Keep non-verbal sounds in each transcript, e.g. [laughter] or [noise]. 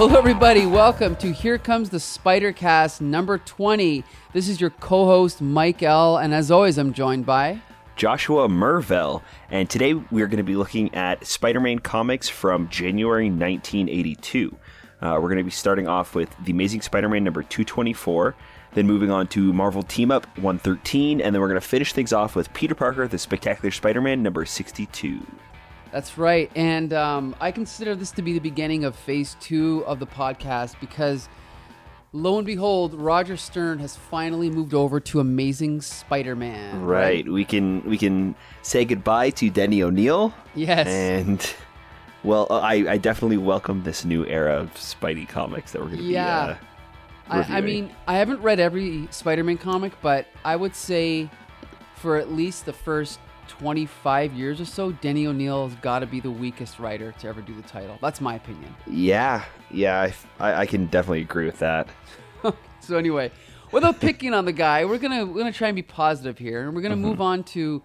Hello, everybody. Welcome to Here Comes the Spider Cast number 20. This is your co host, Mike L. And as always, I'm joined by. Joshua Mervell, and today we're going to be looking at Spider Man comics from January 1982. Uh, we're going to be starting off with The Amazing Spider Man number 224, then moving on to Marvel Team Up 113, and then we're going to finish things off with Peter Parker, The Spectacular Spider Man number 62. That's right. And um, I consider this to be the beginning of phase two of the podcast because lo and behold, Roger Stern has finally moved over to Amazing Spider Man. Right. We can we can say goodbye to Denny O'Neil. Yes. And well, I, I definitely welcome this new era of Spidey comics that we're going to Yeah. be. Uh, I, I mean, I haven't read every Spider Man comic, but I would say for at least the first 25 years or so, Denny O'Neil has got to be the weakest writer to ever do the title. That's my opinion. yeah, yeah, I, I, I can definitely agree with that. [laughs] So anyway, without [laughs] picking on the guy, we're gonna we're gonna try and be positive here, and we're gonna move on to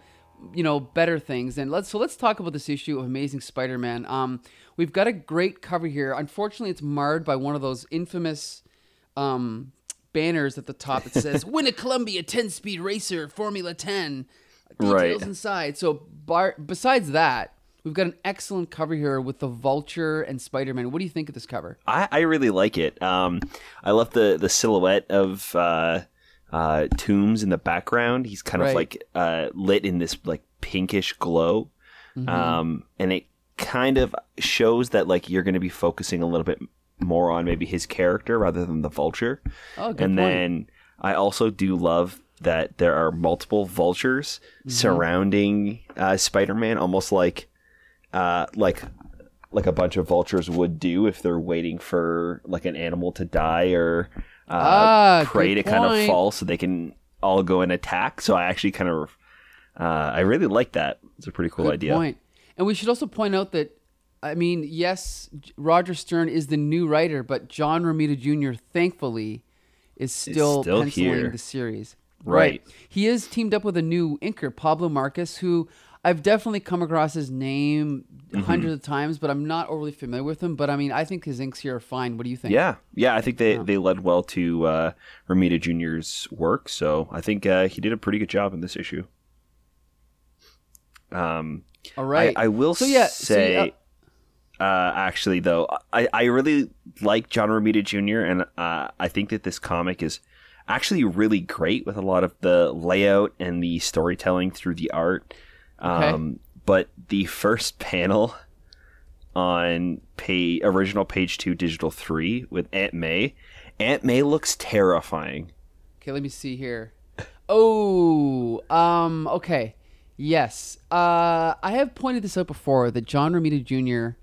you know better things. And let's so let's talk about this issue of Amazing Spider-Man. Um, we've got a great cover here. Unfortunately, it's marred by one of those infamous um banners at the top that says [laughs] "Win a Columbia 10-speed racer, Formula 10." Details Right. inside. So bar- besides that. We've got an excellent cover here with the Vulture and Spider-Man. What do you think of this cover? I, I really like it. Um, I love the the silhouette of uh, uh, Toombs in the background. He's kind Right. of like uh, lit in this like pinkish glow, Mm-hmm. um, and it kind of shows that like you're going to be focusing a little bit more on maybe his character rather than the Vulture. Oh, good and point. then I also do love that there are multiple vultures Mm-hmm. surrounding uh, Spider-Man, almost like uh, like like a bunch of vultures would do if they're waiting for like an animal to die or uh, Ah, prey to kind of fall, so they can all go and attack. So I actually kind of uh, I really like that. It's a pretty cool Good idea. point. And we should also point out that, I mean, yes, Roger Stern is the new writer, but John Romita Jr. thankfully is still, still penciling here. the series. Right. He is teamed up with a new inker, Pablo Marcos, who I've definitely come across his name Mm-hmm. hundreds of times, but I'm not overly familiar with him. But I mean, I think his inks here are fine. What do you think? Yeah, yeah, I think they, they led well to uh, Romita Jr.'s work, so I think uh, he did a pretty good job in this issue. Um, All right. I, I will So, yeah, so, say, uh, actually, though, I, I really like John Romita Jr., and uh, I think that this comic is actually really great with a lot of the layout and the storytelling through the art. Okay. Um, but the first panel on pay, original page two, digital three, with Aunt May, Aunt May looks terrifying. Okay, let me see here. Oh, um, okay. Yes. Uh, I have pointed this out before that John Romita Jr.,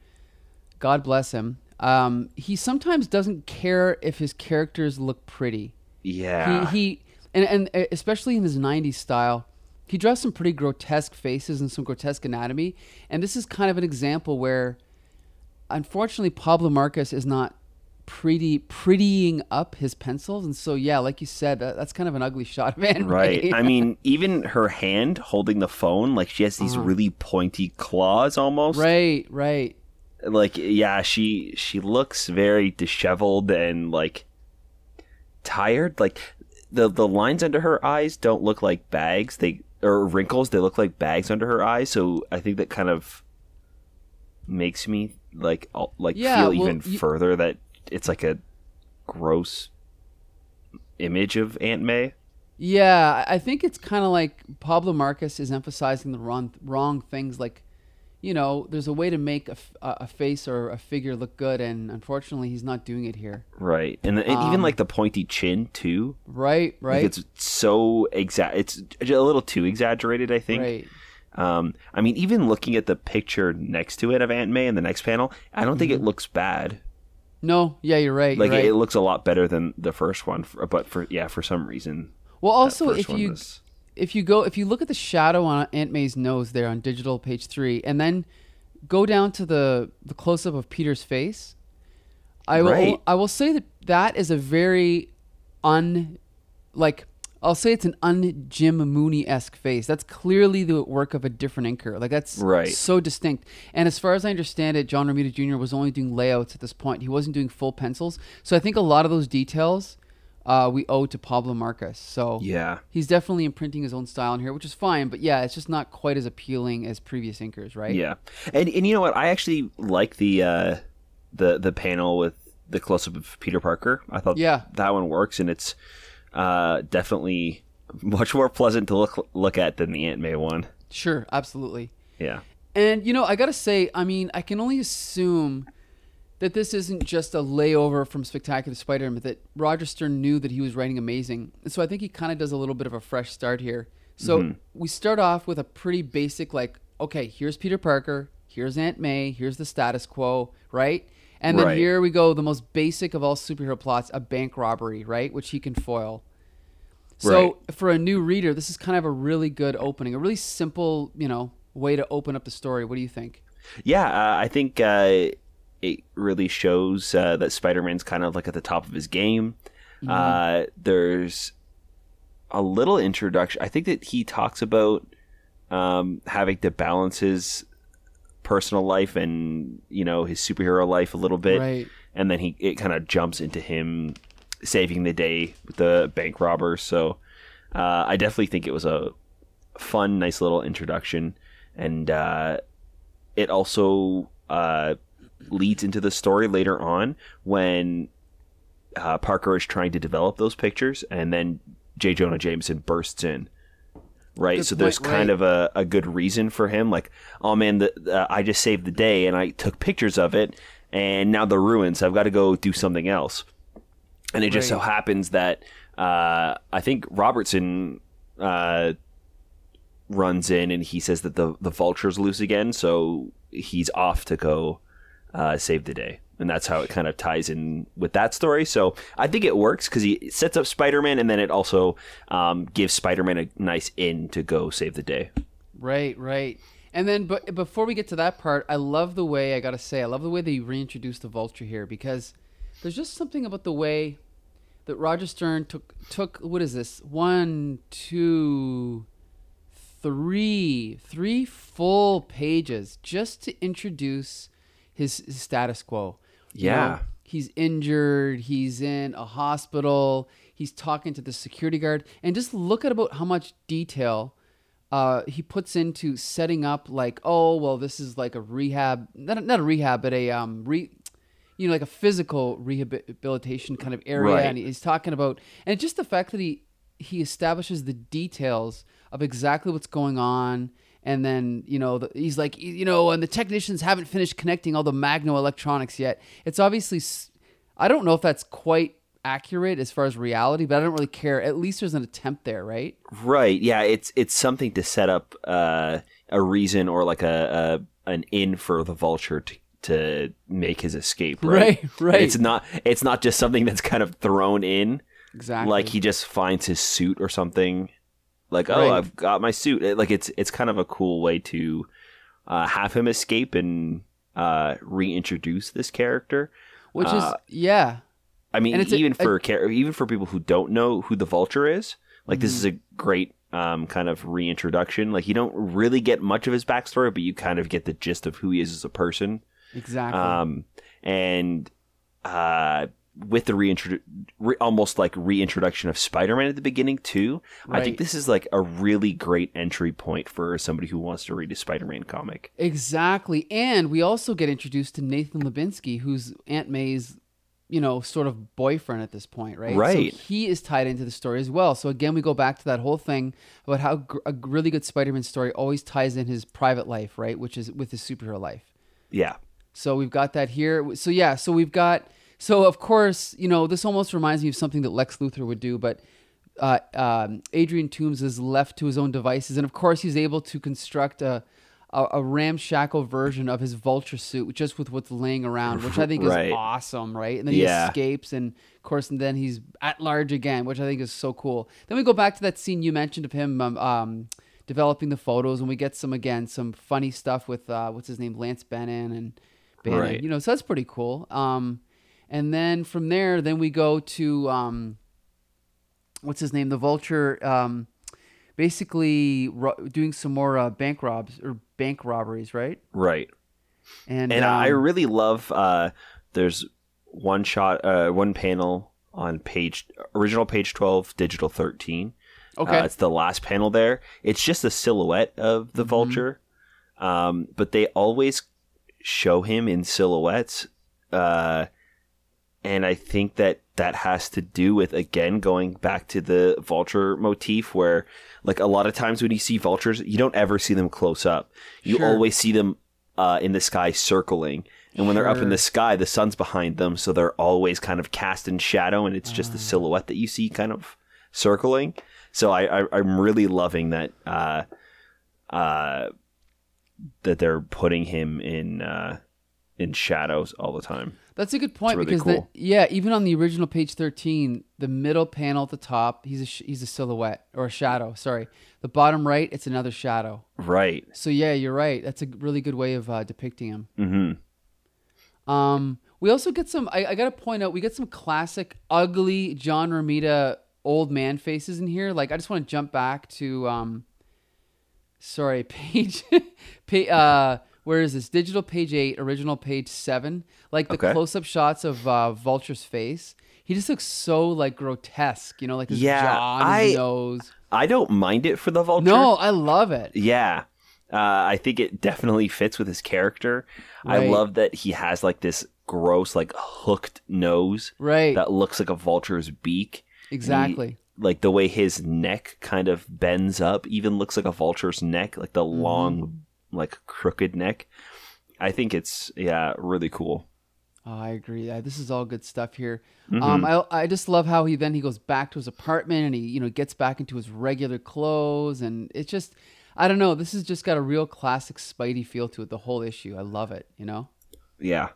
God bless him, um, he sometimes doesn't care if his characters look pretty. Yeah. He, he and, and uh, especially in his 90s style, he draws some pretty grotesque faces and some grotesque anatomy. And this is kind of an example where, unfortunately, Pablo Marcos is not pretty prettying up his pencils. And so, yeah, like you said, that, that's kind of an ugly shot, man. [laughs] Right. I mean, even her hand holding the phone, like she has these really pointy claws almost. Uh-huh. right, right. Like yeah, she she looks very disheveled and like tired. Like the the lines under her eyes don't look like bags. They or wrinkles, they look like bags under her eyes. So I think that kind of makes me like like Yeah, feel well, even you- further that it's like a gross image of Aunt May. Yeah, I I think it's kind of like Pablo Marcos is emphasizing the wrong wrong things. Like, you know, there's a way to make a, a face or a figure look good, and unfortunately, he's not doing it here. Right. And, and Um, even like the pointy chin too. Right, Like right, it's so exact. It's a little too exaggerated, I think. right. Um, I mean, even looking at the picture next to it of Aunt May in the next panel, I don't think Mm-hmm. it looks bad. No, yeah, you're right. Like you're right. it looks a lot better than the first one. For, but for yeah, for some reason, well, also if you was- if you go if you look at the shadow on Aunt May's nose there on digital page three, and then go down to the the close up of Peter's face, I will I will say that that is a very un like I'll say it's an un Jim Mooney esque face. That's clearly the work of a different inker. Like that's Right. so distinct. And as far as I understand it, John Romita Jr. was only doing layouts at this point. He wasn't doing full pencils. So I think a lot of those details uh, we owe to Pablo Marcos. So Yeah. he's definitely imprinting his own style in here, which is fine. But yeah, it's just not quite as appealing as previous inkers, right? Yeah, and and you know what? I actually like the uh, the the panel with the close up of Peter Parker. I thought Yeah. that one works, and it's uh, definitely much more pleasant to look look at than the Aunt May one. Sure, absolutely. Yeah, And you know, I gotta say, I mean, I can only assume that this isn't just a layover from Spectacular Spider-Man, but that Roger Stern knew that he was writing amazing. And so I think he kind of does a little bit of a fresh start here. So we start off with a pretty basic, like, okay, here's Peter Parker, here's Aunt May, here's the status quo, right? And then Right. here we go, the most basic of all superhero plots, a bank robbery, right? Which he can foil. So Right. for a new reader, this is kind of a really good opening, a really simple, you know, way to open up the story. What do you think? yeah. Uh, I think uh, it really shows uh, that Spider Man's kind of like at the top of his game. Uh, there's a little introduction. I think that he talks about um, having to balance his personal life and you know his superhero life a little bit, Right. and then he it kind of jumps into him saving the day with the bank robber. So uh, I definitely think it was a fun, nice little introduction, and uh, it also uh, leads into the story later on when uh, Parker is trying to develop those pictures, and then J. Jonah Jameson bursts in. Right, Good so there's point, kind right. of a, a good reason for him. Like, oh man, the, uh, I just saved the day and I took pictures of it, and now the ruins. So I've got to go do something else. And it just so happens that uh, I think Robertson uh, runs in and he says that the the vulture's loose again, so he's off to go uh, save the day, and that's how it kind of ties in with that story. So I think it works because he sets up Spider Man, and then it also um, gives Spider Man a nice in to go save the day. Right, right. And then, but before we get to that part, I love the way I gotta say, I love the way they reintroduced the Vulture here because there's just something about the way that Roger Stern took took what is this one, two, three, three full pages just to introduce his, his status quo. You Yeah. know, he's injured. He's in a hospital. He's talking to the security guard, and just look at about how much detail uh, he puts into setting up. Like, oh well, this is like a rehab, not, not a rehab, but a um, re, you know, like a physical rehabilitation kind of area. Right. And he's talking about, and just the fact that he he establishes the details of exactly what's going on. And then, you know, the, he's like, you know, and the technicians haven't finished connecting all the Magno electronics yet. It's obviously, i don't know if that's quite accurate as far as reality, but I don't really care. At least there's an attempt there, right? Right? Yeah, it's it's something to set up uh, a reason or like a, a an in for the vulture to to make his escape. Right? Right, right. And It's not it's not just something that's kind of thrown in. Exactly. like he just finds his suit or something like oh Right. i've got my suit It- like it's it's kind of a cool way to uh, have him escape and uh, reintroduce this character Which is, uh, yeah. i mean a- even a- for char- even for people who don't know who the vulture is like this is a Mm-hmm. great um, kind of reintroduction like you don't really get much of his backstory but you kind of get the gist of who he is as a person Exactly. um, and uh, with the reintrodu- re- almost like reintroduction of Spider-Man at the beginning too. I think this is like a really great entry point for somebody who wants to read a Spider-Man comic. Exactly. And we also get introduced to Nathan Lubensky, who's Aunt May's, you know, sort of boyfriend at this point, right? Right. So he is tied into the story as well. So again, we go back to that whole thing about how gr- a really good Spider-Man story always ties in his private life, right? Which is with his superhero life. Yeah, So we've got that here. So yeah, so we've got so of course, you know, this almost reminds me of something that Lex Luthor would do, but uh, um, Adrian Toombs is left to his own devices, and of course, he's able to construct a, a a ramshackle version of his vulture suit just with what's laying around, which I think Right. is awesome, right? And then he escapes, and of course, and then he's at large again, which I think is so cool. Then we go back to that scene you mentioned of him. Um, um, developing the photos and we get some again some funny stuff with uh, what's his name Lance Bannon and Bannon. Right. You know, so that's pretty cool. Um, and then from there, then we go to um, what's his name? The Vulture, um, basically ro- doing some more uh, bank robs or bank robberies, right? Right. And And I um, really love. Uh, there's one shot, uh, one panel on page original page twelve, digital thirteen. okay, Uh, it's the last panel there. It's just a silhouette of Mm-hmm. the vulture, um, but they always show him in silhouettes, uh, and I think that that has to do with again going back to the vulture motif, where like a lot of times when you see vultures, you don't ever see them close up. You Sure. always see them uh, in the sky circling. And when they're up in the sky, the sun's behind them, so they're always kind of cast in shadow, and it's just the silhouette that you see kind of circling. So I, I I'm really loving that uh, uh, that they're putting him in uh, in shadows all the time. That's a good point really because the, yeah, even on the original page thirteen, the middle panel at the top, he's a sh- he's a silhouette or a shadow. Sorry, the bottom right, it's another shadow. Right. So yeah, you're right. That's a really good way of uh, depicting him. hmm Um, we also get some. I, I got to point out, we get some classic ugly John Romita old man faces in here. Like I just want to jump back to um, sorry, [laughs] page, pa- uh, where is this? Digital page eight, original page seven. Like the Okay. close up shots of uh, Vulture's face. He just looks so like grotesque, you know, like his Yeah, jaw, and his nose. I don't mind it for the vulture. No, I love it. Yeah. Uh, I think it definitely fits with his character. I love that he has like this gross, like hooked nose Right. that looks like a vulture's beak. exactly. Like the way his neck kind of bends up, even looks like a vulture's neck, like the Mm-hmm. long, like crooked neck. I think it's yeah, really cool. Oh, I agree. Uh, This is all good stuff here. Mm-hmm. Um, I I just love how he then he goes back to his apartment and he you know gets back into his regular clothes and it's just I don't know. This has just got a real classic Spidey feel to it. The whole issue, I love it. You know. Yeah.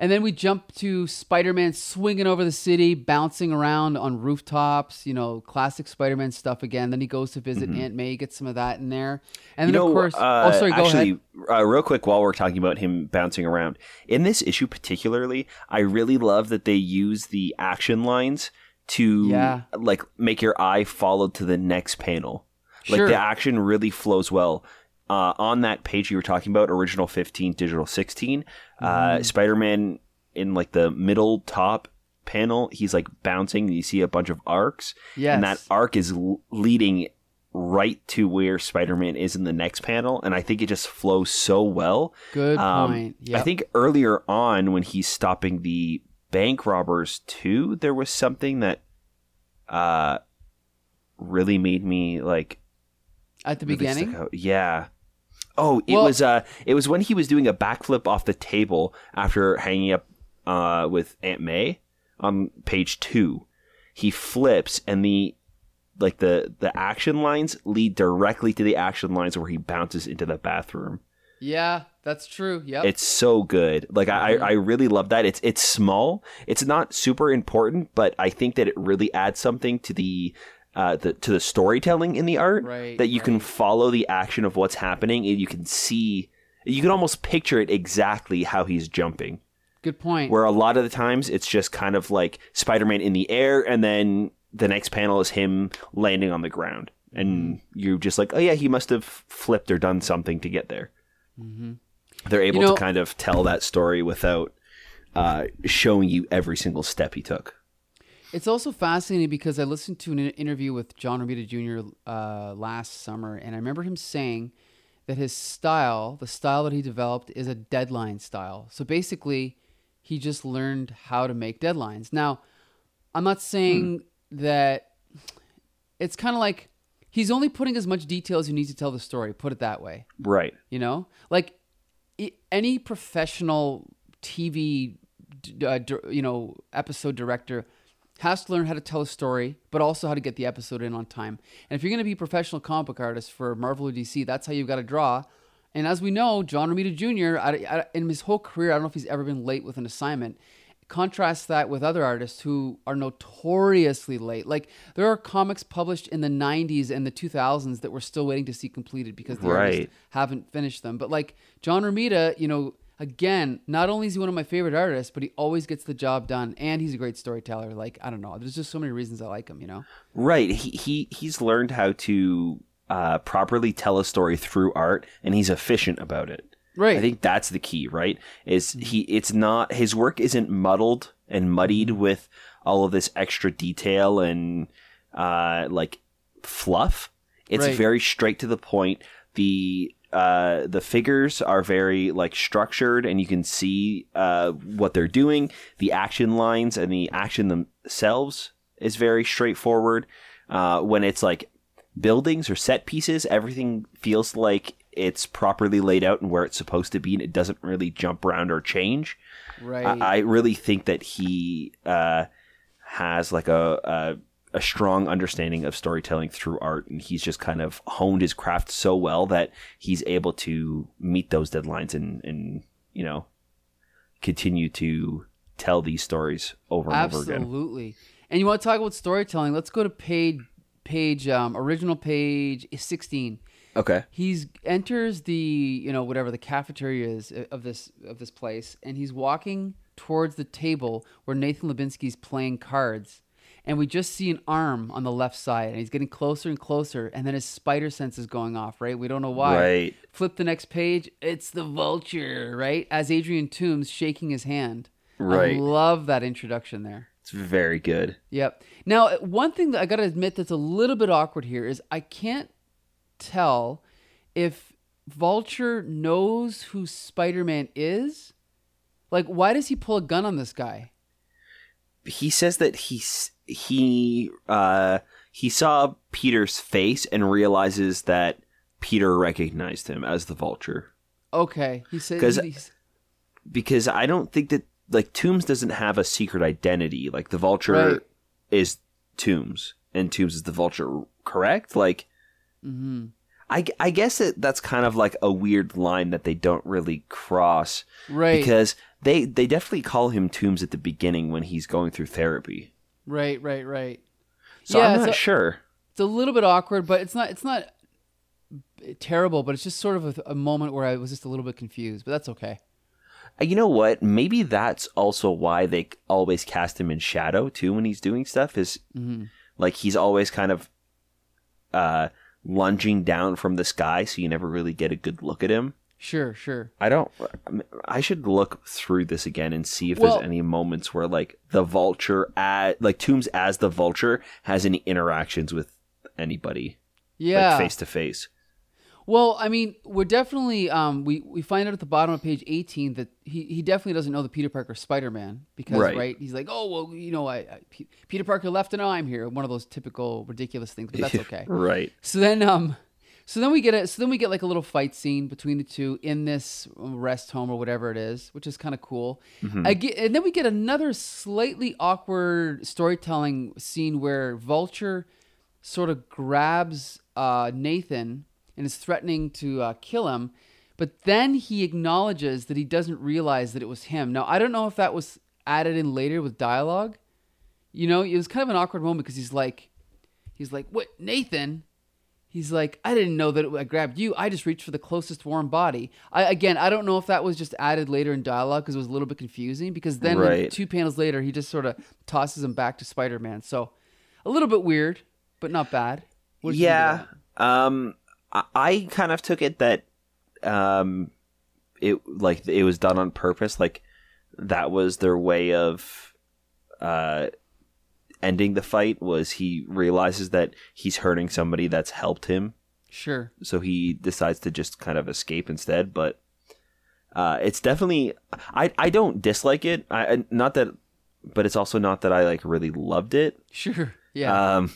And then we jump to Spider-Man swinging over the city, bouncing around on rooftops. You know, classic Spider-Man stuff again. Then he goes to visit Aunt May, gets some of that in there, and then Mm-hmm. you know, of course, uh, oh sorry, go actually, ahead. Uh, real quick, while we're talking about him bouncing around, in this issue particularly, I really love that they use the action lines to Yeah. like make your eye follow to the next panel. Like Sure. the action really flows well. Uh, on that page you were talking about, original 15, digital 16, Mm-hmm. uh, Spider Man in like the middle top panel, he's like bouncing, and you see a bunch of arcs. And that arc is l- leading right to where Spider-Man is in the next panel, and I think it just flows so well. Good Um, point. I think earlier on when he's stopping the bank robbers too, there was something that uh really made me like At the really beginning. Yeah. Oh, it Well- was uh it was when he was doing a backflip off the table after hanging up uh with Aunt May on page 2. He flips and the like the the action lines lead directly to the action lines where he bounces into the bathroom. Yeah, that's true. Yeah, It's so good. Like I, I really love that. It's it's small. It's not super important, but I think that it really adds something to the uh the to the storytelling in the art. Right, that you can follow the action of what's happening and you can see you can almost picture it exactly how he's jumping. Good point. Where a lot of the times it's just kind of like Spider-Man in the air and then the next panel is him landing on the ground. And Mm-hmm. you're just like, oh yeah, he must have flipped or done something to get there. They're able Mm-hmm. know- to kind of tell that story without uh, showing you every single step he took. It's also fascinating because I listened to an interview with John Romita Jr. Uh, last summer, and I remember him saying that his style, the style that he developed, is a deadline style. So basically, he just learned how to make deadlines. Now, I'm not saying that it's kind of like he's only putting as much detail as you need to tell the story. Put it that way. Right. You know, like any professional TV, uh, you know, episode director has to learn how to tell a story, but also how to get the episode in on time. And if you're going to be a professional comic book artist for Marvel or DC, that's how you've got to draw. And as we know, John Romita Jr. I- I- in his whole career, I don't know if he's ever been late with an assignment. Contrast that with other artists who are notoriously late. Like there are comics published in the 90s and the 2000s that we're still waiting to see completed because the artists haven't finished them. But like John Romita, you know, again, not only is he one of my favorite artists, but he always gets the job done, and he's a great storyteller. Like I don't know, there's just so many reasons I like him. You know, Right. He, he he's learned how to uh, properly tell a story through art, and he's efficient about it. right? I think that's the key, right? Is he? It's not his work isn't muddled and muddied with all of this extra detail and uh, like fluff. It's Right. very straight to the point. The uh, the figures are very like structured, and you can see uh, what they're doing. The action lines and the action themselves is very straightforward. Uh, when it's like buildings or set pieces, everything feels like it's properly laid out and where it's supposed to be, and it doesn't really jump around or change. right. I, I really think that he uh, has like a, a a strong understanding of storytelling through art, and he's just kind of honed his craft so well that he's able to meet those deadlines and and you know continue to tell these stories over and over again. Absolutely. And you want to talk about storytelling? Let's go to page page um, original page sixteen. Okay. He's enters the you know whatever the cafeteria is uh, of this of this place, and he's walking towards the table where Nathan Lubensky's playing cards, and we just see an arm on the left side, and he's getting closer and closer, and then his spider sense is going off. Right? We don't know why. Right. Flip the next page. It's the vulture. Right? As Adrian Toombs shaking his hand. I Right. love that introduction there. It's very good. Yep. Now, one thing that I got to admit that's a little bit awkward here is I can't tell if Vulture knows who Spider Man is. Like, why does he pull a gun on this guy? He says that he's he uh he saw Peter's face and realizes that Peter recognized him as the vulture Okay. He said he's, because I don't think that like Toombs doesn't have a secret identity like the vulture Right. is Toombs and Toombs is the vulture correct like hmm I, I guess that that's kind of like a weird line that they don't really cross right, because they they definitely call him Toombs at the beginning when he's going through therapy right, right, right. so Yeah, I'm not so- sure It's a little bit awkward, but it's not. It's not terrible, but it's just sort of a, a moment where I was just a little bit confused. But that's okay. Uh, You know what? Maybe that's also why they always cast him in shadow too when he's doing stuff. Is hmm like he's always kind of uh, lunging down from the sky, so you never really get a good look at him. Sure, sure. I don't. Um, I should look through this again and see if Well- there's any moments where like the vulture, at, like Toombs as the vulture, has any interactions with anybody, Yeah. face to face. Well, I mean, we're definitely um, we we find out at the bottom of page eighteen that he, he definitely doesn't know the Peter Parker Spider Man because Right. right. he's like oh well you know I, I P- Peter Parker left and I'm here one of those typical ridiculous things but that's okay. right. so then um so then we get a so then we get like a little fight scene between the two in this rest home or whatever it is, which is kind of cool. I get, and then we get another slightly awkward storytelling scene where Vulture sort of grabs uh, Nathan and is threatening to uh, kill him, but then he acknowledges that he doesn't realize that it was him. Now I don't know if that was added in later with dialogue. You know, it was kind of an awkward moment because he's like, he's like, "What, Nathan?" He's like, I didn't know that it, I grabbed you. I just reached for the closest warm body. I, again, I don't know if that was just added later in dialogue because it was a little bit confusing. Because then, Right. two panels later, he just sort of tosses him back to Spider Man. So, a little bit weird, but not bad. What did you think of yeah um I, I kind of took it that um it like it was done on purpose like that was their way of uh ending the fight was he realizes that he's hurting somebody that's helped him? Sure. so he decides to just kind of escape instead but uh it's definitely i i don't dislike it i I- not that but it's also not that i like really loved it Sure. Yeah. um,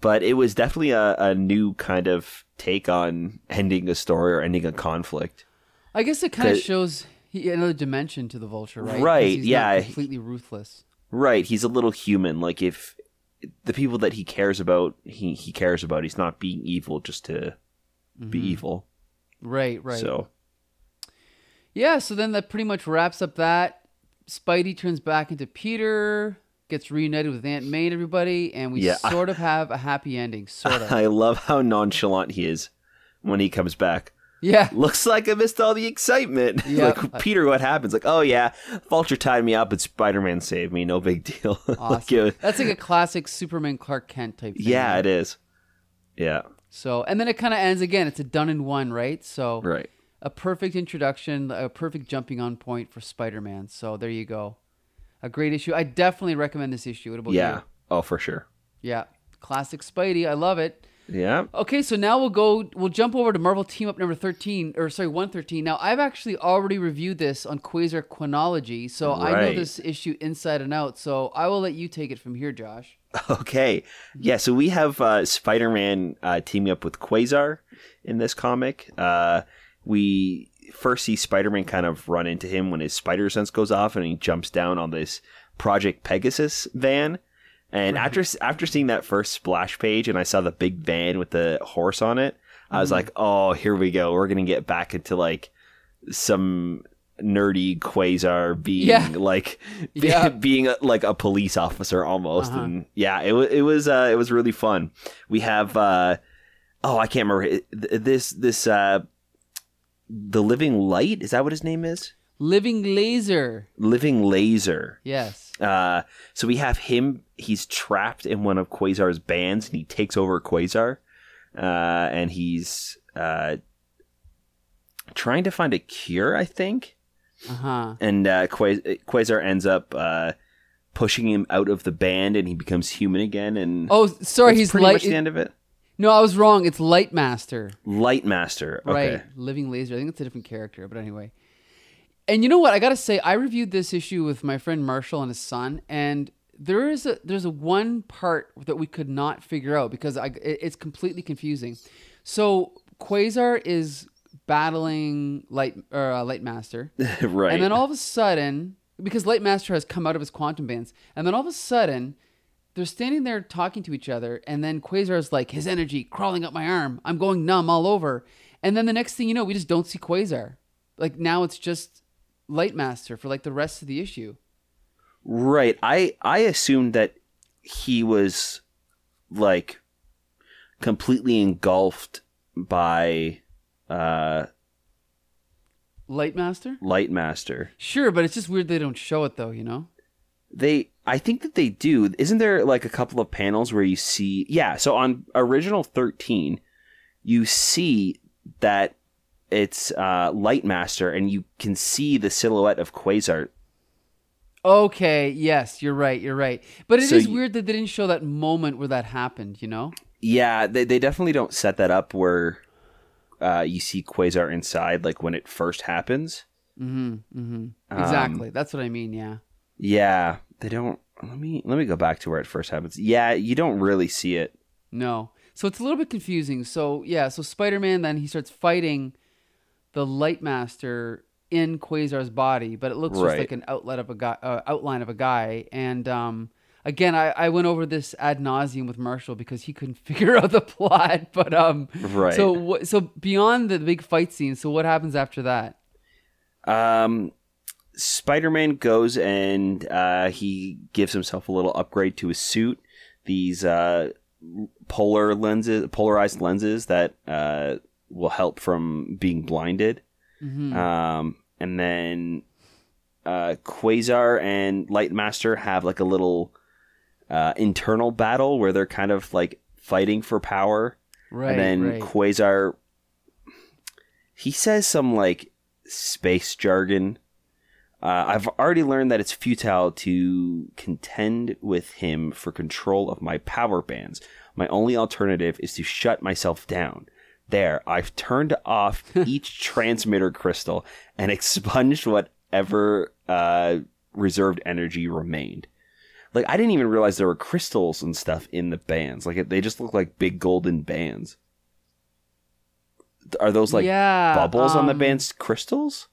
but it was definitely a, a new kind of take on ending a story or ending a conflict. I guess it kind of shows he, another dimension to the vulture, right? Right, he's not yeah. completely ruthless. Right, he's a little human. Like if the people that he cares about, he he cares about. He's not being evil just to be mm-hmm. evil. Right, right. So Yeah, so then that pretty much wraps up that. Spidey turns back into Peter, gets reunited with Aunt May and everybody, and we Yeah. [laughs] sort of have a happy ending. Sort of. I love how nonchalant he is when he comes back. Yeah. Looks like I missed all the excitement. [laughs] Yeah. like Peter, what happens? Like, oh yeah, Vulture tied me up, and Spider Man saved me. No big deal. [laughs] Like, Awesome. it- That's like a classic Superman Clark Kent type thing. yeah, right? it is. Yeah, So, and then it kind of ends again. It's a done in one, right? So, right. a perfect introduction, a perfect jumping on point for Spider-Man. So there you go, a great issue. I definitely recommend this issue. What about Yeah. you? Oh, for sure. Yeah, classic Spidey. I love it. Yeah. Okay, so now we'll go. We'll jump over to Marvel Team Up number thirteen, or sorry, one thirteen. Now I've actually already reviewed this on Quasar Chronology, so I know this issue inside and out. So I will let you take it from here, Josh. [laughs] Okay. Yeah, so we have uh, Spider Man uh, teaming up with Quasar in this comic. Uh, we first see Spider Man kind of run into him when his spider sense goes off and he jumps down on this Project Pegasus van. And after after seeing that first splash page and I saw the big van with the horse on it, I was like, oh, here we go. We're going to get back into like some nerdy Quasar being Yeah. [laughs] like [laughs] Yeah. [laughs] being a, like a police officer almost Uh-huh. and yeah it, was it was uh, it was really fun we have uh oh i can't remember this this uh the living light is that what his name is Living Laser. living laser Yes. uh so we have him he's trapped in one of quasar's bands and he takes over quasar uh and he's uh trying to find a cure i think Uh huh. and uh, Quas- Quasar ends up uh, pushing him out of the band, and he becomes human again. And Oh, sorry. He's pretty light. much the end of it. No, I was wrong. It's Lightmaster. Lightmaster. Okay. Right. Living Laser. I think it's a different character, but anyway. And you know what? I gotta say, I reviewed this issue with my friend Marshall and his son, and there is a there's a one part that we could not figure out because I it- it's completely confusing. So Quasar is battling Light or uh, Lightmaster, [laughs] right. and then all of a sudden, because Lightmaster has come out of his quantum bands, and then all of a sudden, they're standing there talking to each other, and then Quasar's like, his energy crawling up my arm. I'm going numb all over. And then the next thing you know, we just don't see Quasar. Like now it's just Lightmaster for like the rest of the issue. right. I I assumed that he was like completely engulfed by uh, Lightmaster? Light Master. Sure, but it's just weird they don't show it though, you know? They, I think that they do. Isn't there like a couple of panels where you see? Yeah. So on original thirteen, you see that it's uh, Light Master, and you can see the silhouette of Quasar. Okay, yes, you're right, you're right. But it is So you- weird that they didn't show that moment where that happened, you know? Yeah, they they definitely don't set that up where uh, you see Quasar inside, like when it first happens. Mm-hmm. Mm-hmm. Um, Exactly. That's what I mean, yeah. Yeah, they don't. Let me let me go back to where it first happens. Yeah, you don't really see it. No. So it's a little bit confusing. So yeah, so Spider-Man then he starts fighting the Lightmaster in Quasar's body, but it looks just like an outlet of a guy, uh, outline of a guy. And um, again, I, I went over this ad nauseum with Marshall because he couldn't [laughs] figure out the plot. But um, Right. So so beyond the big fight scene, so what happens after that? Um, Spider-Man goes and uh, he gives himself a little upgrade to his suit. These uh, polar lenses, polarized lenses that uh, will help from being blinded. Mhm. Um, and then uh, Quasar and Lightmaster have like a little uh, internal battle where they're kind of like fighting for power. right. and then right. Quasar, he says some like space jargon. Uh, I've already learned that it's futile to contend with him for control of my power bands. My only alternative is to shut myself down. There, I've turned off [laughs] each transmitter crystal and expunged whatever uh, reserved energy remained. Like I didn't even realize there were crystals and stuff in the bands. Like they just look like big golden bands. Are those like yeah, bubbles on the um, band's crystals?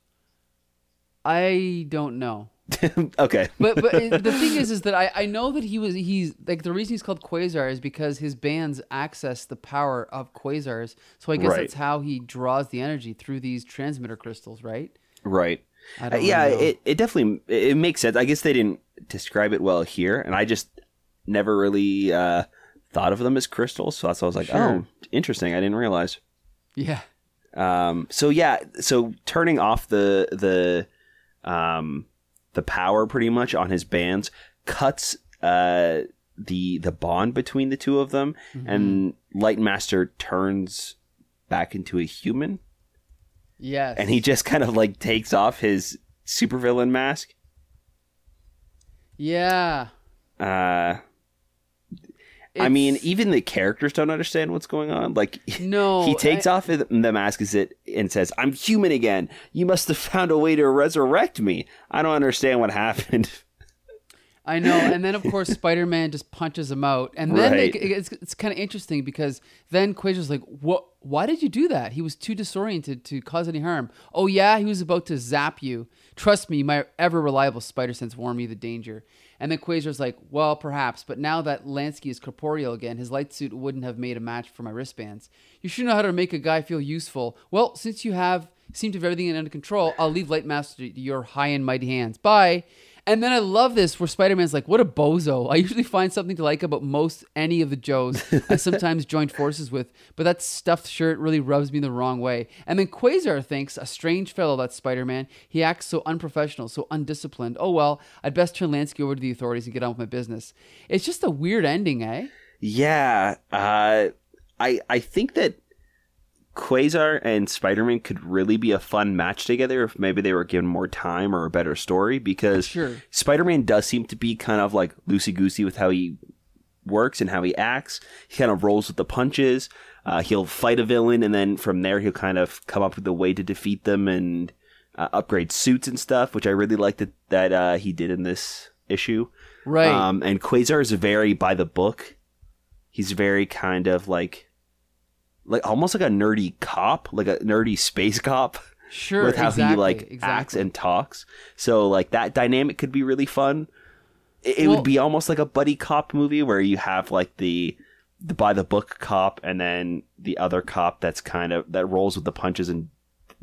I don't know. [laughs] okay. but but the thing [laughs] is, is that I, I know that he was he's like the reason he's called Quasar is because his bands access the power of quasars. So I guess Right. that's how he draws the energy through these transmitter crystals, right? Right. I Uh, yeah, really it, it definitely it makes sense. I guess they didn't describe it well here, and I just never really uh, thought of them as crystals. So that's why I was like, Sure. oh, interesting. I didn't realize. yeah. Um, so yeah, so turning off the the um, the power pretty much on his bands cuts uh, the the bond between the two of them, Mm-hmm. and Lightmaster turns back into a human, Yes. and he just kind of like takes off his supervillain mask. Yeah. Uh, I mean, even the characters don't understand what's going on. Like, [laughs] No, he takes I- off the mask is it and says, "I'm human again. You must have found a way to resurrect me. I don't understand what happened." [laughs] I know, and then of course Spider-Man just punches him out, and then Right. it, it's it's kind of interesting because then Quasar's like, "What? Why did you do that? He was too disoriented to cause any harm." Oh yeah, he was about to zap you. Trust me, my ever reliable spider sense warned me of the danger. And then Quasar's like, "Well, perhaps, but now that Lansky is corporeal again, his light suit wouldn't have made a match for my wristbands. You should know how to make a guy feel useful. Well, since you have seem to have everything under control, I'll leave Lightmaster to your high and mighty hands. Bye." And then I love this where Spider Man's like, what a bozo. I usually find something to like about most any of the Joes I sometimes [laughs] joined forces with, but that stuffed shirt really rubs me the wrong way. And then Quasar thinks, a strange fellow, that Spider Man. He acts so unprofessional, so undisciplined. Oh well, I'd best turn Lansky over to the authorities and get on with my business. It's just a weird ending, eh? yeah, uh, I I think that Quasar and Spider-Man could really be a fun match together if maybe they were given more time or a better story because Sure. Spider-Man does seem to be kind of like loosey-goosey with how he works and how he acts. He kind of rolls with the punches. Uh, he'll fight a villain, and then from there he'll kind of come up with a way to defeat them and uh, upgrade suits and stuff, which I really liked that that uh, he did in this issue. Right. Um, and Quasar is very by the book. He's very kind of like, like almost like a nerdy cop, like a nerdy space cop sure. with how exactly, he like exactly. acts and talks. So like that dynamic could be really fun. It, it Well- would be almost like a buddy cop movie where you have like the the by the book cop and then the other cop that's kind of that rolls with the punches and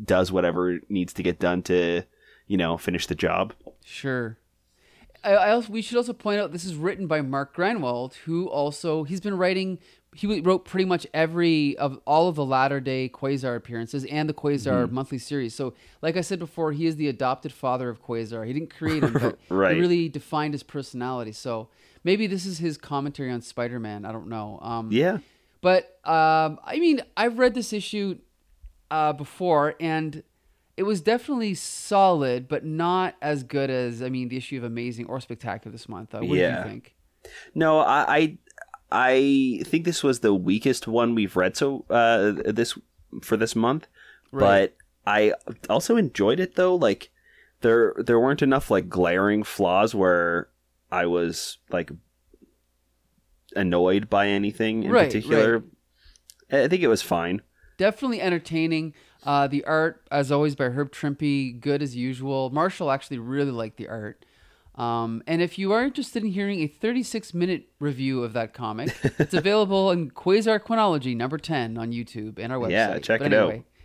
does whatever needs to get done to you know finish the job. Sure. I, I also we should also point out this is written by Mark Gruenwald, who also he's been writing. He wrote pretty much every of all of the latter day Quasar appearances and the Quasar Mm-hmm. monthly series. So, like I said before, he is the adopted father of Quasar. He didn't create him, but [laughs] Right. he really defined his personality. So maybe this is his commentary on Spider-Man. I don't know. Um, Yeah. but um, I mean, I've read this issue uh, before, and it was definitely solid, but not as good as I mean the issue of Amazing or Spectacular this month. Uh, what Yeah. do you think? No, I, I I think this was the weakest one we've read so uh this for this month. Right. But I also enjoyed it though. Like there there weren't enough like glaring flaws where I was like annoyed by anything in Right, particular. I think it was fine. Definitely entertaining. Uh, the art, as always, by Herb Trimpe, good as usual. Marshall actually really liked the art. Um, and if you are interested in hearing a 36 minute review of that comic, it's [laughs] available in Quasar Chronology number 10 on YouTube and our website. Yeah, check But it out.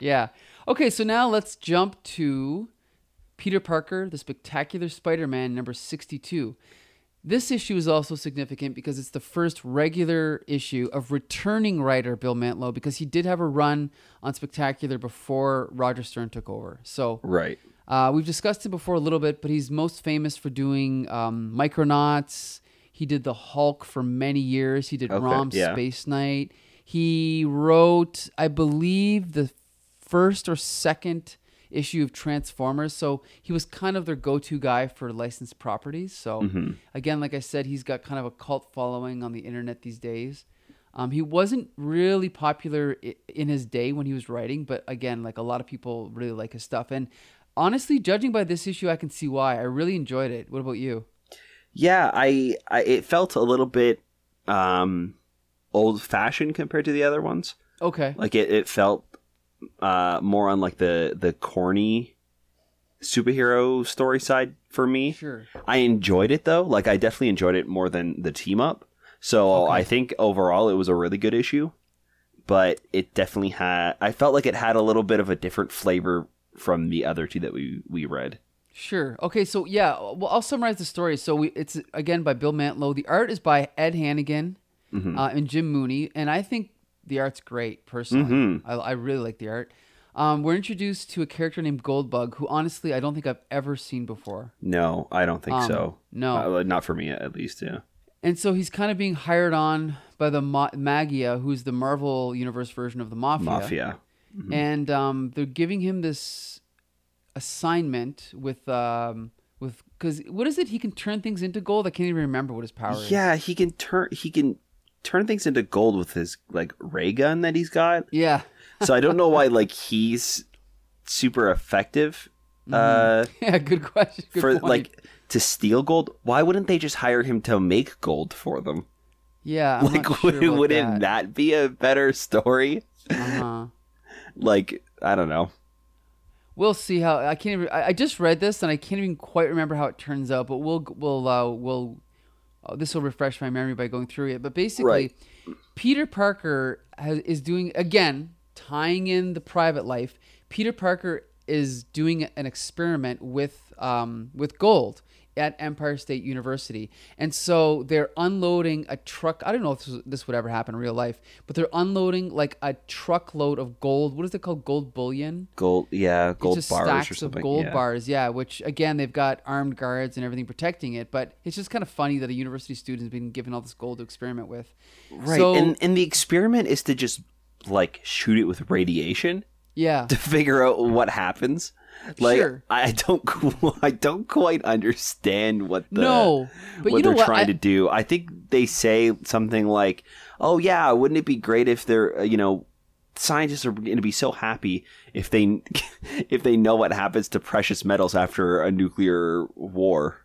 Yeah. Okay, so now let's jump to Peter Parker, the Spectacular Spider Man, number 62. This issue is also significant because it's the first regular issue of returning writer Bill Mantlo because he did have a run on Spectacular before Roger Stern took over. So Right. uh, we've discussed it before a little bit, but he's most famous for doing um, Micronauts. He did the Hulk for many years. He did Okay, Rom yeah. Space Knight. He wrote, I believe, the first or second issue of Transformers. So he was kind of their go-to guy for licensed properties. So Mm-hmm. again, like I said, he's got kind of a cult following on the internet these days. Um, he wasn't really popular in his day when he was writing, but again, like a lot of people really like his stuff. And honestly, judging by this issue, I can see why. I really enjoyed it. What about you? Yeah, I, I it felt a little bit um old fashioned compared to the other ones. Okay. Like it, it felt uh, more on like the the corny superhero story side for me. Sure. I enjoyed it though. Like I definitely enjoyed it more than the team up. So Okay. I think overall it was a really good issue. But it definitely had I felt like it had a little bit of a different flavor from the other two that we we read. Sure. Okay. So yeah, well, I'll summarize the story. So we, it's again by Bill Mantlo. The art is by Ed Hannigan uh, and Jim Mooney, and I think the art's great. Personally, I, I really like the art. Um, we're introduced to a character named Goldbug, who honestly I don't think I've ever seen before. No, I don't think Um, so. no. Uh, not for me at least. Yeah. And so he's kind of being hired on by the Ma- Maggia, who's the Marvel Universe version of the Mafia. Mafia. and um, they're giving him this assignment with um, with because what is it? He can turn things into gold. I can't even remember what his power is. Yeah, he can turn he can turn things into gold with his like ray gun that he's got. yeah, So I don't know why like he's super effective uh [laughs] yeah. Good question. Good for point. like to steal gold. Why wouldn't they just hire him to make gold for them? yeah, I'm like sure would, about wouldn't that. be a better story? Uh-huh. [laughs] Like I don't know. We'll see how I can't even. I, I just read this and I can't even quite remember how it turns out. But we'll we'll uh, we'll uh, this will refresh my memory by going through it. But basically, Right. Peter Parker has, is doing again tying in the private life. Peter Parker is doing an experiment with um, with gold at Empire State University, and so they're unloading a truck. I don't know if this, this would ever happen in real life, but they're unloading like a truckload of gold. What is it called? Gold bullion Gold yeah, gold it's just bars stacks or something. of gold yeah. bars, yeah. Which again, they've got armed guards and everything protecting it. But it's just kind of funny that a university student has been given all this gold to experiment with. Right. So, and and the experiment is to just like shoot it with radiation. yeah, to figure out what happens. Like Sure. I don't, [laughs] I don't quite understand what the No, but what you know they're what? trying I- to do. I think they say something like, "Oh yeah, wouldn't it be great if they're, uh, you know, scientists are going to be so happy if they, [laughs] if they know what happens to precious metals after a nuclear war."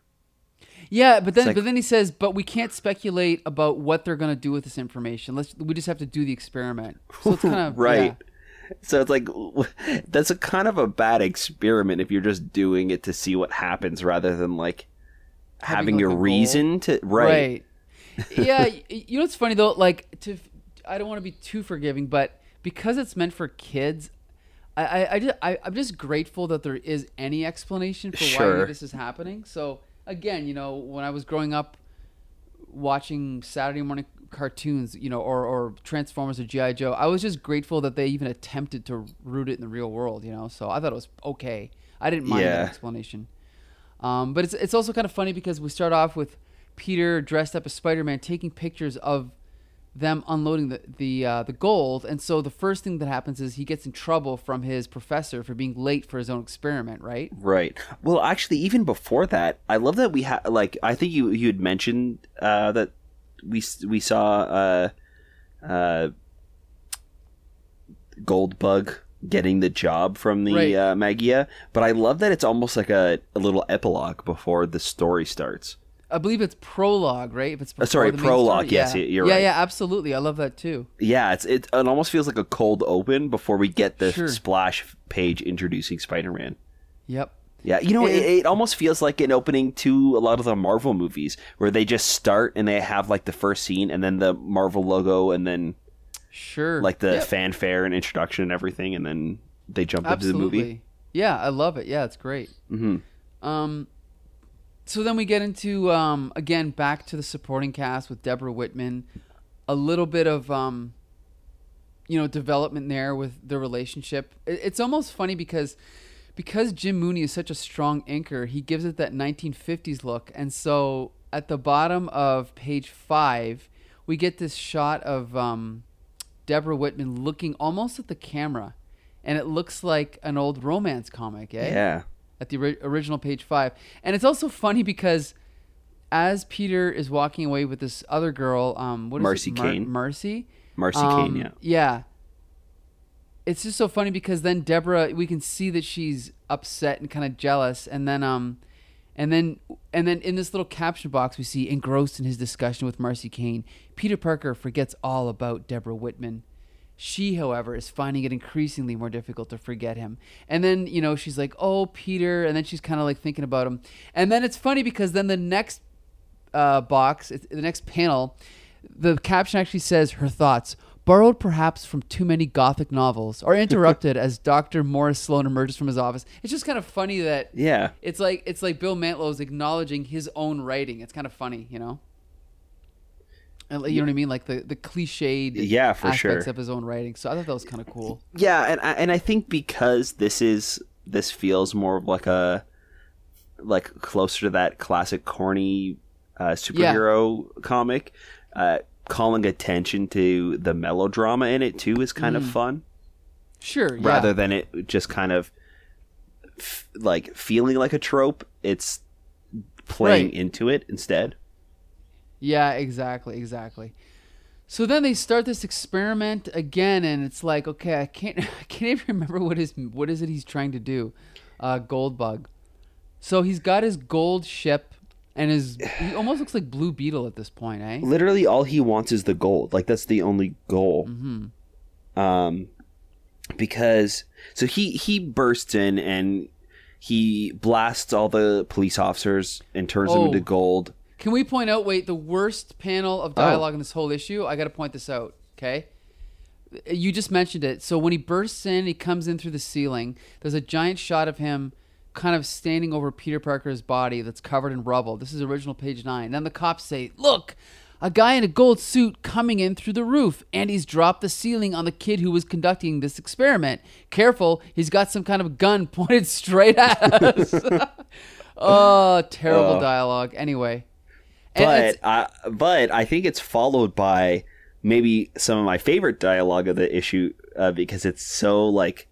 yeah. But then, like- but then he says, but we can't speculate about what they're gonna do with this information. Let's we just have to do the experiment. So it's kind of [laughs] right. yeah. So it's like [laughs] that's a kind of a bad experiment if you're just doing it to see what happens rather than like having, like, a a goal. reason to right. Right. yeah. You know what's funny though? Like to, I don't want to be too forgiving, but because it's meant for kids, I, I, I, just, I I'm just grateful that there is any explanation for why this is happening. So again, you know, when I was growing up, watching Saturday morning cartoons, you know, or, or Transformers or GI Joe, I was just grateful that they even attempted to root it in the real world. You know, so I thought it was okay. I didn't mind Yeah. that explanation. Um, but it's it's also kind of funny because we start off with Peter dressed up as Spider Man taking pictures of them unloading the the uh, the gold, and so the first thing that happens is he gets in trouble from his professor for being late for his own experiment, right? Right. Well, actually, even before that, I love that we had like I think you you had mentioned uh, that we we saw uh, uh, Goldbug getting the job from the Right. uh, Maggia, but I love that it's almost like a, a little epilogue before the story starts. I believe it's prologue, right? If it's Uh, sorry, prologue, story. yes, yeah. you're yeah, right. yeah, yeah, absolutely. I love that too. Yeah, it's it, it almost feels like a cold open before we get the Sure. splash page introducing Spider-Man. Yep. Yeah, you know, it, it almost feels like an opening to a lot of the Marvel movies where they just start and they have like the first scene and then the Marvel logo and then Sure. like the Yep. fanfare and introduction and everything and then they jump into the movie. Yeah, I love it. Yeah, it's great. Mm-hmm. Um, so then we get into um, again back to the supporting cast with Deborah Whitman. A little bit of um, you know development there with the relationship. It, it's almost funny because because Jim Mooney is such a strong anchor, he gives it that 1950s look, and so at the bottom of page five, we get this shot of um, Deborah Whitman looking almost at the camera, and it looks like an old romance comic, eh? Yeah. At the ori- original page five, and it's also funny because as Peter is walking away with this other girl, um, what is Marcy it? Mar- Kane. Marcy. Marcy Um, Kane, yeah. Yeah. It's just so funny because then Deborah, we can see that she's upset and kind of jealous, and then um, and then and then in this little caption box we see engrossed in his discussion with Marcy Kane, Peter Parker forgets all about Deborah Whitman, She, however, is finding it increasingly more difficult to forget him. And then, you know, she's like, "Oh, Peter," and then she's kind of like thinking about him. And then it's funny because then the next uh, box, the next panel, the caption actually says her thoughts. Borrowed perhaps from too many gothic novels, or interrupted [laughs] as Dr. Morris Sloan emerges from his office. It's just kind of funny that Yeah. it's like it's like Bill Mantlo is acknowledging his own writing. It's kind of funny, you know. You know what I mean, like the the cliched Yeah, for aspects sure. of his own writing. So I thought that was kind of cool. Yeah, and I, and I think because this is this feels more of like a like closer to that classic corny uh, superhero comic, uh, calling attention to the melodrama in it too is kind of fun, Sure, yeah. rather than it just kind of f- like feeling like a trope. It's playing Right. into it instead. Yeah, exactly, exactly. So then they start this experiment again, and it's like, okay, I can't, [laughs] I can't even remember what is what is it he's trying to do. Uh, Goldbug. So he's got his gold ship, and his he almost looks like Blue Beetle at this point, eh? literally all he wants is the gold. Like that's the only goal. Um, because so he he bursts in and he blasts all the police officers and turns them Oh. into gold. Can we point out? Wait, the worst panel of dialogue in this whole issue. I got to point this out. Okay, you just mentioned it. So when he bursts in, he comes in through the ceiling. There's a giant shot of him, kind of standing over Peter Parker's body that's covered in rubble. This is original page nine. Then the cops say, "Look." A guy in a gold suit coming in through the roof, and he's dropped the ceiling on the kid who was conducting this experiment. Careful, he's got some kind of gun [laughs] pointed straight at us. [laughs] oh, terrible dialogue. Anyway, And But I but I think it's followed by maybe some of my favorite dialogue of the issue uh, because it's so like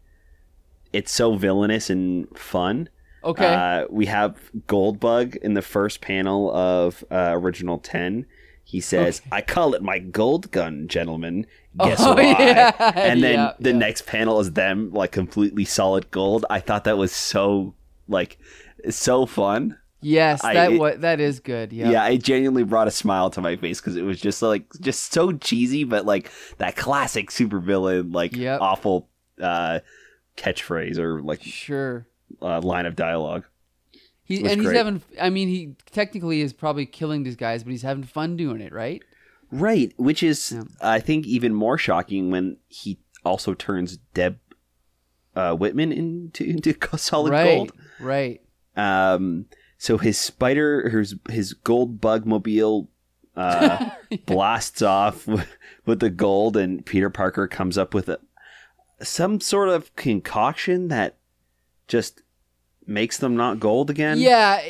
it's so villainous and fun. Okay. Uh, we have Goldbug in the first panel of uh, original ten. He says, "I call it my gold gun, gentlemen. Guess Oh, [laughs] why?" yeah, and then yeah, the yeah. next panel is them like completely solid gold. I thought that was so like so fun. yes, I- that that is good. Yeah. Yeah, it genuinely brought a smile to my face because it was just like just so cheesy, but like that classic supervillain like Yep. awful uh, catchphrase or like Sure. Uh, line of dialogue. He and he's great. having. I mean, he technically is probably killing these guys, but he's having fun doing it, right? Right, which is Yeah. I think even more shocking when he also turns Deb uh, Whitman into into [laughs] solid right. gold. Right. Um, so his spider, his his gold bug mobile, uh, [laughs] blasts off [laughs] with, with the gold, and Peter Parker comes up with a some sort of concoction that just makes them not gold again. Yeah,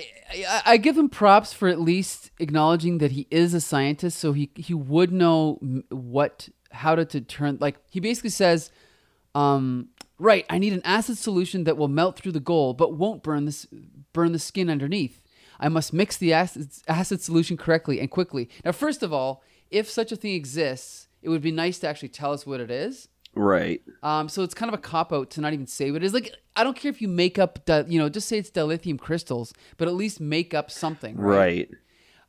I, give him props for at least acknowledging that he is a scientist, so he he would know what how to, to turn. Like he basically says, um, right, I need an acid solution that will melt through the gold, but won't burn this burn the skin underneath. I must mix the acid acid solution correctly and quickly. Now, first of all, if such a thing exists, it would be nice to actually tell us what it is. Right. Um, so it's kind of a cop out to not even say what it is. Like I don't care if you make up, di- you know, just say it's dilithium crystals, but at least make up something, right? Right.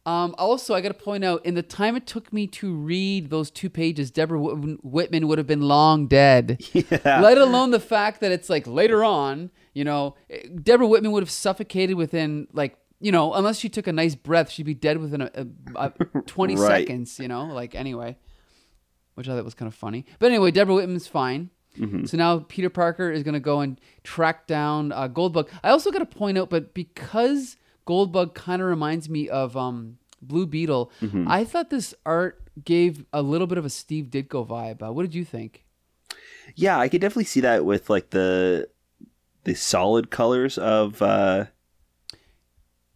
Um, also, I got to point out, in the time it took me to read those two pages, Deborah Whit- Whitman would have been long dead. [laughs] Yeah. Let alone the fact that it's like later on, you know, Deborah Whitman would have suffocated within like. You know, unless she took a nice breath, she'd be dead within a, a, a 20 [laughs] Right. seconds, you know? Like, anyway which I thought was kind of funny. But anyway, Deborah Whitman's fine. So now Peter Parker is going to go and track down uh, Goldbug. I also got to point out, but because Goldbug kind of reminds me of um, Blue Beetle, I thought this art gave a little bit of a Steve Ditko vibe. Uh, what did you think? Yeah, I could definitely see that with like the the solid colors of. uh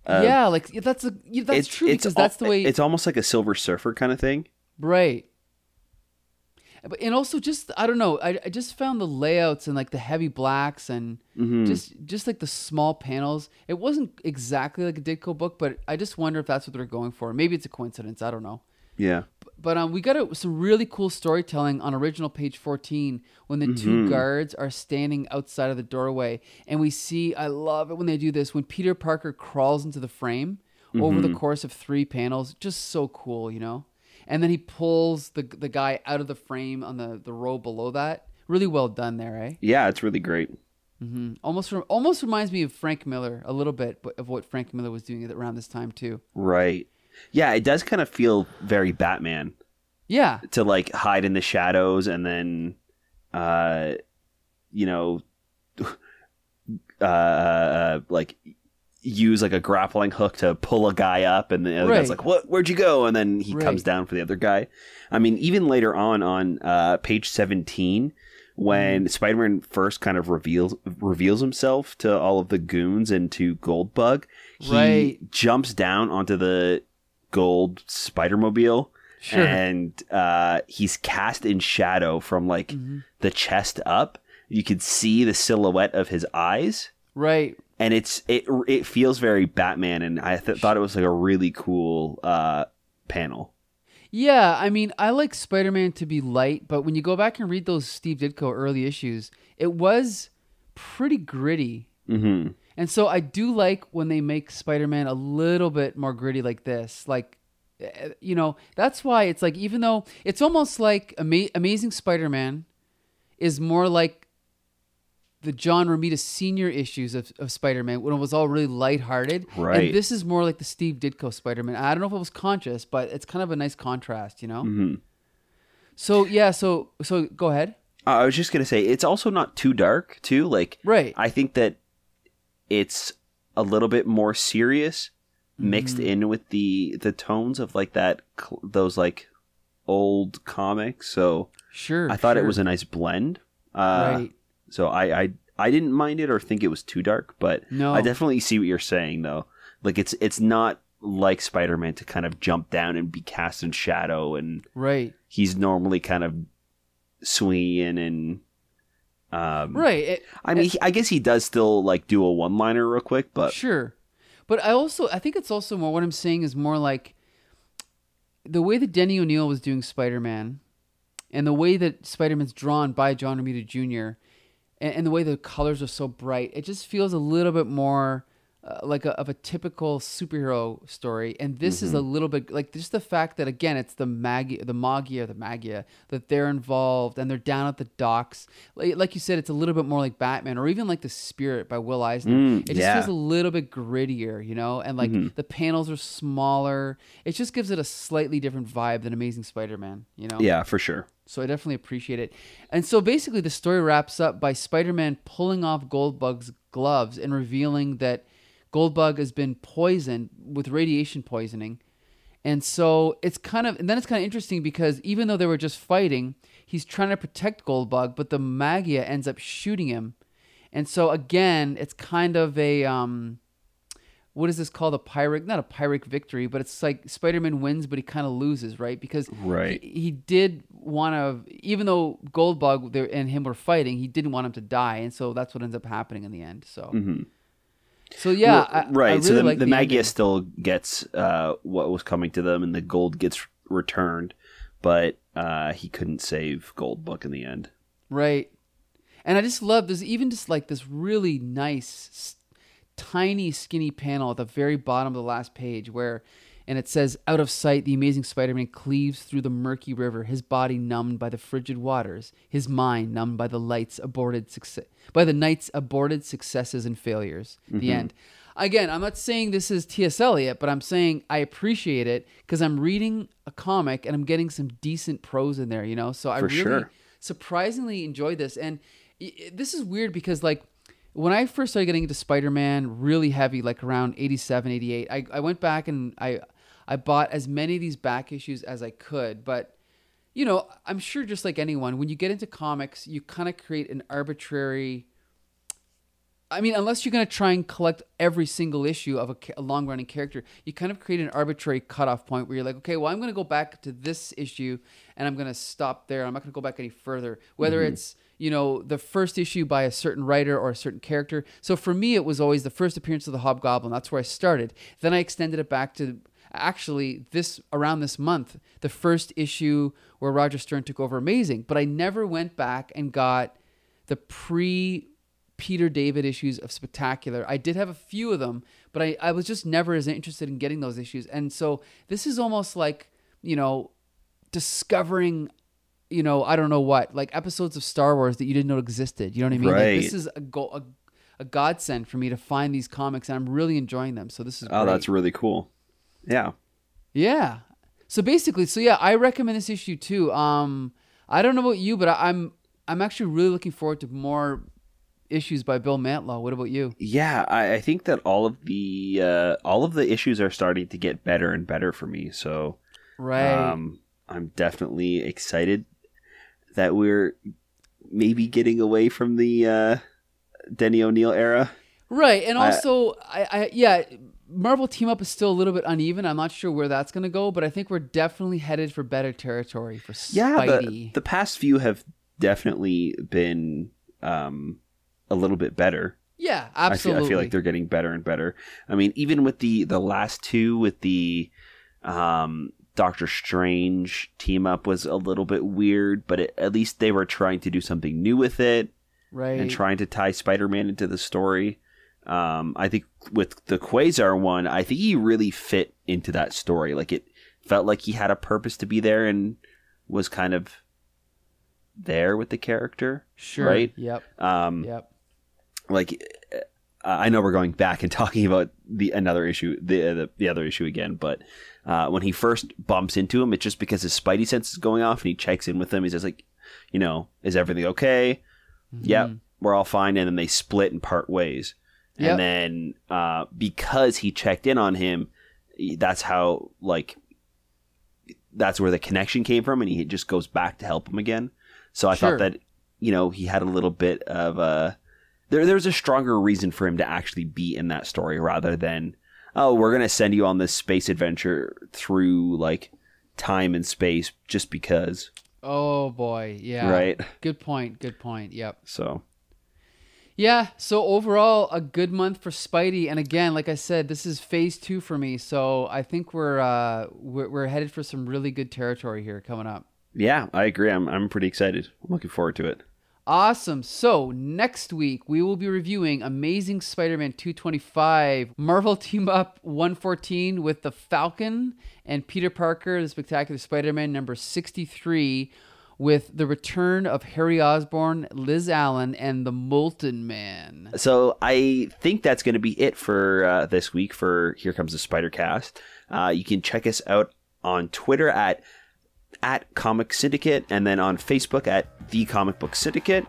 yeah, like that's a that's true because that's the way it's almost like a Silver Surfer kind of thing. Right. But and also just I don't know I, I just found the layouts and like the heavy blacks and Mm-hmm. just just like the small panels. It wasn't exactly like a Ditko book, but I just wonder if that's what they're going for. Maybe it's a coincidence. I don't know. Yeah. But um, we got a, some really cool storytelling on original page 14 when the two Mm-hmm. guards are standing outside of the doorway. And we see, I love it when they do this, when Peter Parker crawls into the frame over Mm-hmm. the course of three panels. Just so cool, you know? And then he pulls the the guy out of the frame on the the row below that. Really well done there, eh? Yeah, it's really great. Almost rem- almost reminds me of Frank Miller a little bit, but of what Frank Miller was doing around this time too. Right. Yeah, it does kind of feel very Batman Yeah, to like hide in the shadows and then, uh, you know, [laughs] uh, like use like a grappling hook to pull a guy up, and the other guy's like, "What? Where'd you go?" And then he comes down for the other guy. I mean, even later on on uh, page seventeen. When Mm. Spider-Man first kind of reveals reveals himself to all of the goons and to Goldbug, he Right. jumps down onto the gold Spider-Mobile Sure. and uh, he's cast in shadow from like Mm-hmm. the chest up. You could see the silhouette of his eyes, right. And it's it it feels very Batman. And I th- thought it was like a really cool uh, panel. Yeah, I mean, I like Spider Man to be light, but when you go back and read those Steve Ditko early issues, it was pretty gritty. hmm And so I do like when they make Spider Man a little bit more gritty like this. Like, eh, you know, that's why it's like, even though it's almost like Ama- Amazing Spider Man is more like the John Romita senior issues of, of Spider Man when it was all really lighthearted. Right. And this is more like the Steve Ditko Spider Man. I don't know if it was conscious, but it's kind of a nice contrast, you know? hmm So, yeah, so, so go ahead. Uh, I was just gonna say it's also not too dark too. Like Right. I think that it's a little bit more serious mixed Mm-hmm. in with the the tones of like that cl- those like old comics. So Sure. I thought it was a nice blend. Uh, right. So I, I I didn't mind it or think it was too dark, but No. I definitely see what you're saying though. Like it's it's not like Spider-Man to kind of jump down and be cast in shadow, and Right. he's normally kind of swinging and. Um, Right. It- I mean, he, I guess he does still like do a one-liner real quick, but sure but i also i think it's also more what i'm saying is more like the way that denny o'neill was doing spider-man and the way that spider-man's drawn by john romita jr and, and the way the colors are so bright it just feels a little bit more uh, like a, of a typical superhero story. And this is a little bit like just the fact that again it's the Maggie the Maggia the Maggia that they're involved and they're down at the docks. Like, like you said it's a little bit more like Batman or even like the Spirit by Will Eisner. Mm, it just yeah. feels a little bit grittier you know? And like Mm-hmm. the panels are smaller. It just gives it a slightly different vibe than Amazing Spider-Man you know? Yeah, for sure. So I definitely appreciate it. And so basically, the story wraps up by Spider Man pulling off Goldbug's gloves and revealing that Goldbug has been poisoned with radiation poisoning. And so it's kind of, and then it's kind of interesting because even though they were just fighting, he's trying to protect Goldbug, but the Maggia ends up shooting him. And so again, it's kind of a, um, what is this called? A Pyrrhic, not a Pyrrhic victory, but it's like Spider-Man wins, but he kind of loses, right? Because Right. he, he did want to, even though Goldbug and him were fighting, he didn't want him to die, and so that's what ends up happening in the end. So, so yeah, I, Mm-hmm. right. I really so the, like the, the Maggia still gets uh, what was coming to them, and the gold gets returned, but uh, he couldn't save Goldbug in the end. Right. And I just love there's even just like this really nice tiny skinny panel at the very bottom of the last page where and it says out of sight the amazing Spider-Man cleaves through the murky river his body numbed by the frigid waters his mind numbed by the lights aborted success by the night's aborted successes and failures the mm-hmm. end again I'm not saying this is T.S. Eliot but I'm saying I appreciate it because I'm reading a comic and I'm getting some decent prose in there you know so I For really sure. surprisingly enjoyed this and this is weird because like when i first started getting into spider-man really heavy like around 87 88 i, I went back and i i bought as many of these back issues as i could but you know i'm sure just like anyone when you get into comics you kind of create an arbitrary I mean, unless you're going to try and collect every single issue of a, a long running character, you kind of create an arbitrary cutoff point where you're like, okay, well, I'm going to go back to this issue and I'm going to stop there. I'm not going to go back any further. Whether mm-hmm. it's, you know, the first issue by a certain writer or a certain character. So for me, it was always the first appearance of the Hobgoblin. That's where I started. Then I extended it back to actually this around this month, the first issue where Roger Stern took over Amazing. But I never went back and got the pre Peter David issues of Spectacular. I did have a few of them, but I, I was just never as interested in getting those issues. And so this is almost like, you know, discovering you know i don't know what like episodes of star wars that you didn't know existed you know what i mean like, this is a, go- a a godsend for me to find these comics and i'm really enjoying them so this is Oh, great. that's really cool. Yeah. Yeah. So basically, so yeah, I recommend this issue too. Um, I don't know about you, but I, I'm I'm actually really looking forward to more issues by Bill Mantlo. What about you? Yeah, I, I think that all of the uh, all of the issues are starting to get better and better for me. So Right. um, I'm definitely excited that we're maybe getting away from the uh, Denny O'Neill era. right. And also, I, I yeah, Marvel team up is still a little bit uneven. I'm not sure where that's gonna go, but I think we're definitely headed for better territory for Yeah, the, Spidey. the past few have definitely been um, a little bit better. yeah, I feel, absolutely. I feel like they're getting better and better. I mean, even with the the last two, with the um, Doctor Strange team up was a little bit weird, but it, at least they were trying to do something new with it right. and trying to tie Spider Man into the story. Um, I think with the Quasar one, I think he really fit into that story. Like it felt like he had a purpose to be there and was kind of there with the character. sure. right? Yep. Um, Yep. like uh, I know we're going back and [laughs] talking about the another issue, the the, the other issue again, but uh, when he first bumps into him, it's just because his spidey sense is going off, and he checks in with him. He's just like, you know, is everything okay? Yep, we're all fine, and then they split and part ways. Yep. And then uh, because he checked in on him, that's how like that's where the connection came from, and he just goes back to help him again. So I Sure. thought that you know he had a little bit of a there. There's a stronger reason for him to actually be in that story rather than oh we're gonna send you on this space adventure through like time and space just because Oh boy. Yeah. right. Good point. Good point. Yep. So Yeah, so overall a good month for Spidey, and again, like I said, this is phase two for me. So I think we're uh, we're, we're headed for some really good territory here coming up. yeah, I agree. I'm I'm pretty excited. I'm looking forward to it. Awesome. So next week we will be reviewing Amazing Spider-Man 225, Marvel [laughs] Team Up 114 with the Falcon and Peter Parker, the Spectacular Spider-Man number 63 with the return of Harry Osborn, Liz Allen, and the Molten Man. So I think that's going to be it for uh, this week for Here Comes the Spider Cast. Uh, you can check us out on Twitter at at Comic Syndicate and then on Facebook at The Comic Book Syndicate.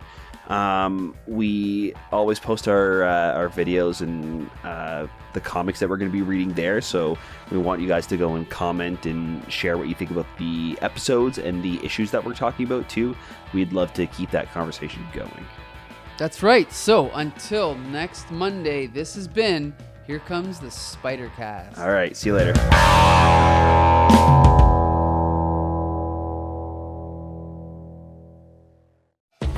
Um, we always post our uh, our videos and uh, the comics that we're going to be reading there. So we want you guys to go and comment and share what you think about the episodes and the issues that we're talking about too. We'd love to keep that conversation going. That's right. So until next Monday, this has been Here Comes the Spider Cast. All right, see you later.